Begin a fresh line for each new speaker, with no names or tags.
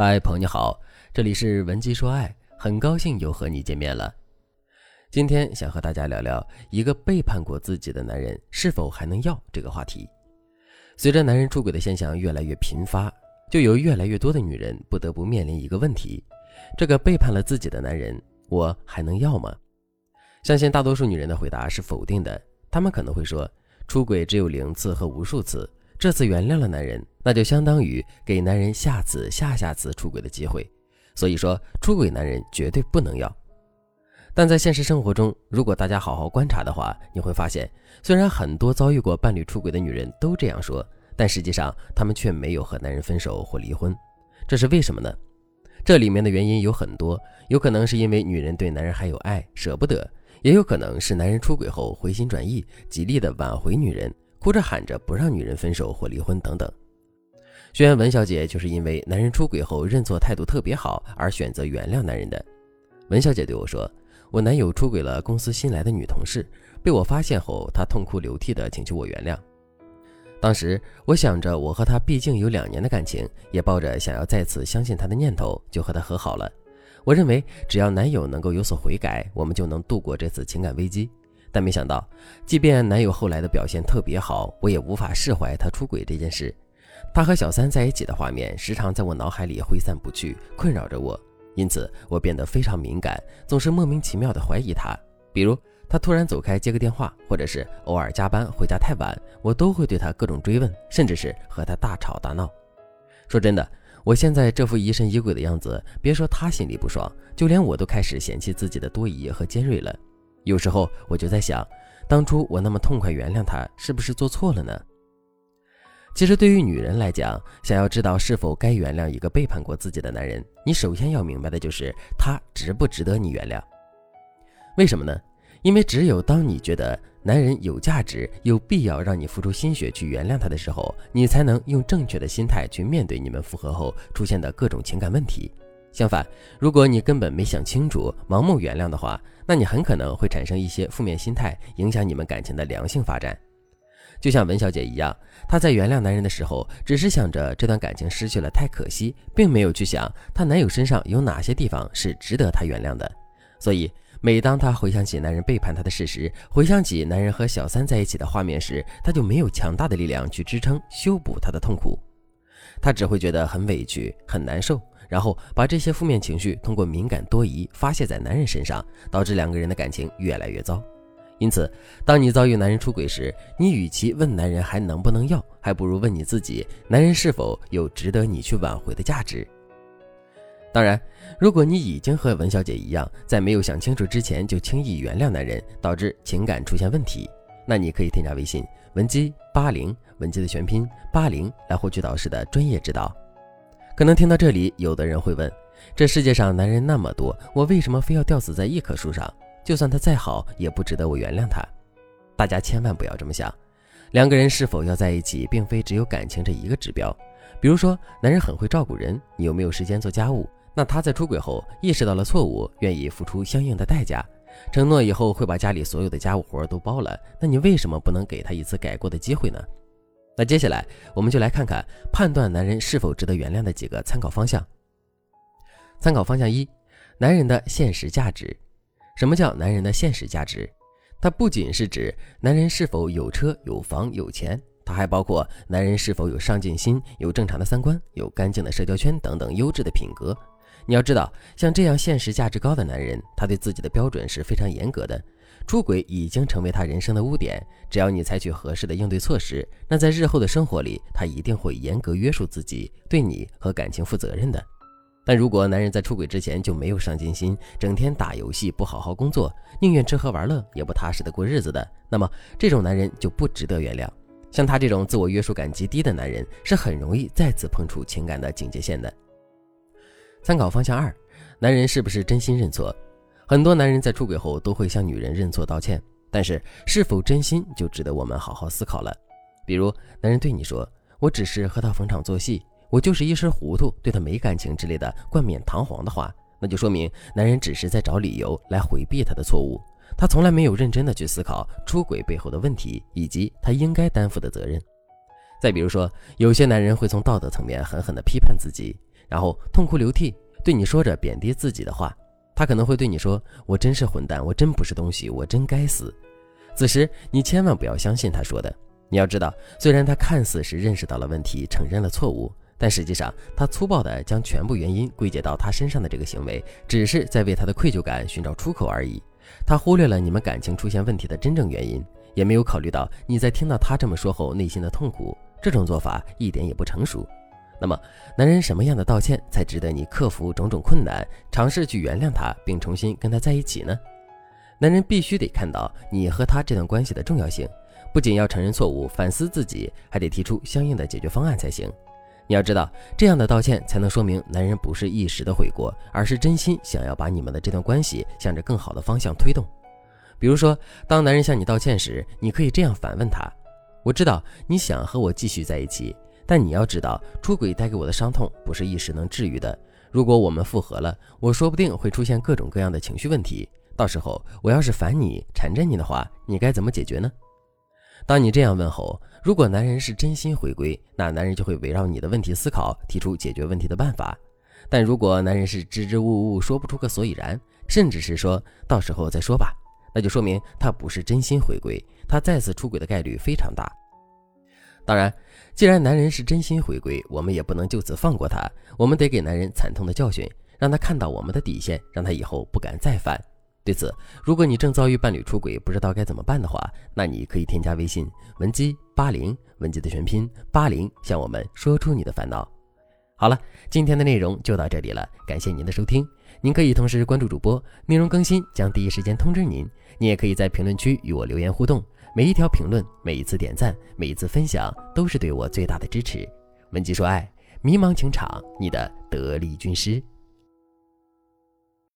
嗨，朋友你好，这里是文姬说爱，很高兴又和你见面了。今天想和大家聊聊一个背叛过自己的男人是否还能要这个话题。随着男人出轨的现象越来越频发，就有越来越多的女人不得不面临一个问题：这个背叛了自己的男人，我还能要吗？相信大多数女人的回答是否定的。她们可能会说，出轨只有零次和无数次。这次原谅了男人，那就相当于给男人下次、下下次出轨的机会。所以说，出轨男人绝对不能要。但在现实生活中，如果大家好好观察的话，你会发现，虽然很多遭遇过伴侣出轨的女人都这样说，但实际上她们却没有和男人分手或离婚。这是为什么呢？这里面的原因有很多，有可能是因为女人对男人还有爱，舍不得；也有可能是男人出轨后回心转意，极力的挽回女人。哭着喊着不让女人分手或离婚等等，虽然文小姐就是因为男人出轨后认错态度特别好而选择原谅男人的。文小姐对我说：“我男友出轨了公司新来的女同事，被我发现后，他痛哭流涕的请求我原谅。当时我想着我和他毕竟有两年的感情，也抱着想要再次相信他的念头，就和他和好了。我认为只要男友能够有所悔改，我们就能度过这次情感危机。”但没想到，即便男友后来的表现特别好，我也无法释怀他出轨这件事。他和小三在一起的画面时常在我脑海里挥散不去，困扰着我。因此，我变得非常敏感，总是莫名其妙地怀疑他。比如，他突然走开接个电话，或者是偶尔加班回家太晚，我都会对他各种追问，甚至是和他大吵大闹。说真的，我现在这副疑神疑鬼的样子，别说他心里不爽，就连我都开始嫌弃自己的多疑和尖锐了。有时候我就在想，当初我那么痛快原谅他，是不是做错了呢？其实对于女人来讲，想要知道是否该原谅一个背叛过自己的男人，你首先要明白的就是他值不值得你原谅。为什么呢？因为只有当你觉得男人有价值、有必要让你付出心血去原谅他的时候，你才能用正确的心态去面对你们复合后出现的各种情感问题。相反，如果你根本没想清楚，盲目原谅的话，那你很可能会产生一些负面心态，影响你们感情的良性发展。就像文小姐一样，她在原谅男人的时候，只是想着这段感情失去了太可惜，并没有去想她男友身上有哪些地方是值得她原谅的。所以，每当她回想起男人背叛她的事实，回想起男人和小三在一起的画面时，她就没有强大的力量去支撑修补她的痛苦，她只会觉得很委屈、很难受。然后把这些负面情绪通过敏感多疑发泄在男人身上，导致两个人的感情越来越糟。因此，当你遭遇男人出轨时，你与其问男人还能不能要，还不如问你自己：男人是否有值得你去挽回的价值？当然，如果你已经和文小姐一样，在没有想清楚之前就轻易原谅男人，导致情感出现问题，那你可以添加微信文姬八零，文姬的全拼八零，来获取导师的专业指导。可能听到这里，有的人会问：这世界上男人那么多，我为什么非要吊死在一棵树上？就算他再好，也不值得我原谅他。大家千万不要这么想。两个人是否要在一起，并非只有感情这一个指标。比如说，男人很会照顾人，你有没有时间做家务？那他在出轨后意识到了错误，愿意付出相应的代价，承诺以后会把家里所有的家务活都包了，那你为什么不能给他一次改过的机会呢？那接下来，我们就来看看判断男人是否值得原谅的几个参考方向。参考方向一：男人的现实价值。什么叫男人的现实价值？它不仅是指男人是否有车有房有钱，它还包括男人是否有上进心、有正常的三观、有干净的社交圈等等优质的品格。你要知道，像这样现实价值高的男人，他对自己的标准是非常严格的。出轨已经成为他人生的污点，只要你采取合适的应对措施，那在日后的生活里，他一定会严格约束自己，对你和感情负责任的。但如果男人在出轨之前就没有上进心，整天打游戏不好好工作，宁愿吃喝玩乐也不踏实的过日子的，那么这种男人就不值得原谅。像他这种自我约束感极低的男人，是很容易再次碰触情感的警戒线的。参考方向二：男人是不是真心认错？很多男人在出轨后都会向女人认错道歉，但是是否真心就值得我们好好思考了。比如，男人对你说：“我只是和他逢场作戏，我就是一时糊涂，对他没感情”之类的冠冕堂皇的话，那就说明男人只是在找理由来回避他的错误，他从来没有认真的去思考出轨背后的问题以及他应该担负的责任。再比如说，有些男人会从道德层面狠狠地批判自己。然后痛哭流涕，对你说着贬低自己的话。他可能会对你说：“我真是混蛋，我真不是东西，我真该死。”此时你千万不要相信他说的。你要知道，虽然他看似是认识到了问题，承认了错误，但实际上他粗暴地将全部原因归结到他身上的这个行为，只是在为他的愧疚感寻找出口而已。他忽略了你们感情出现问题的真正原因，也没有考虑到你在听到他这么说后内心的痛苦。这种做法一点也不成熟。那么，男人什么样的道歉才值得你克服种种困难，尝试去原谅他，并重新跟他在一起呢？男人必须得看到你和他这段关系的重要性，不仅要承认错误、反思自己，还得提出相应的解决方案才行。你要知道，这样的道歉才能说明男人不是一时的悔过，而是真心想要把你们的这段关系向着更好的方向推动。比如说，当男人向你道歉时，你可以这样反问他：“我知道你想和我继续在一起。”但你要知道，出轨带给我的伤痛不是一时能治愈的。如果我们复合了，我说不定会出现各种各样的情绪问题。到时候我要是烦你、缠着你的话，你该怎么解决呢？当你这样问后，如果男人是真心回归，那男人就会围绕你的问题思考，提出解决问题的办法。但如果男人是支支吾吾，说不出个所以然，甚至是说到时候再说吧，那就说明他不是真心回归，他再次出轨的概率非常大。当然，既然男人是真心回归，我们也不能就此放过他。我们得给男人惨痛的教训，让他看到我们的底线，让他以后不敢再犯。对此，如果你正遭遇伴侣出轨，不知道该怎么办的话，那你可以添加微信文姬八零，文姬的全拼八零，向我们说出你的烦恼。好了，今天的内容就到这里了，感谢您的收听。您可以同时关注主播，内容更新将第一时间通知您。你也可以在评论区与我留言互动。每一条评论，每一次点赞，每一次分享，都是对我最大的支持。文姬说爱，迷茫情场，你的得力军师。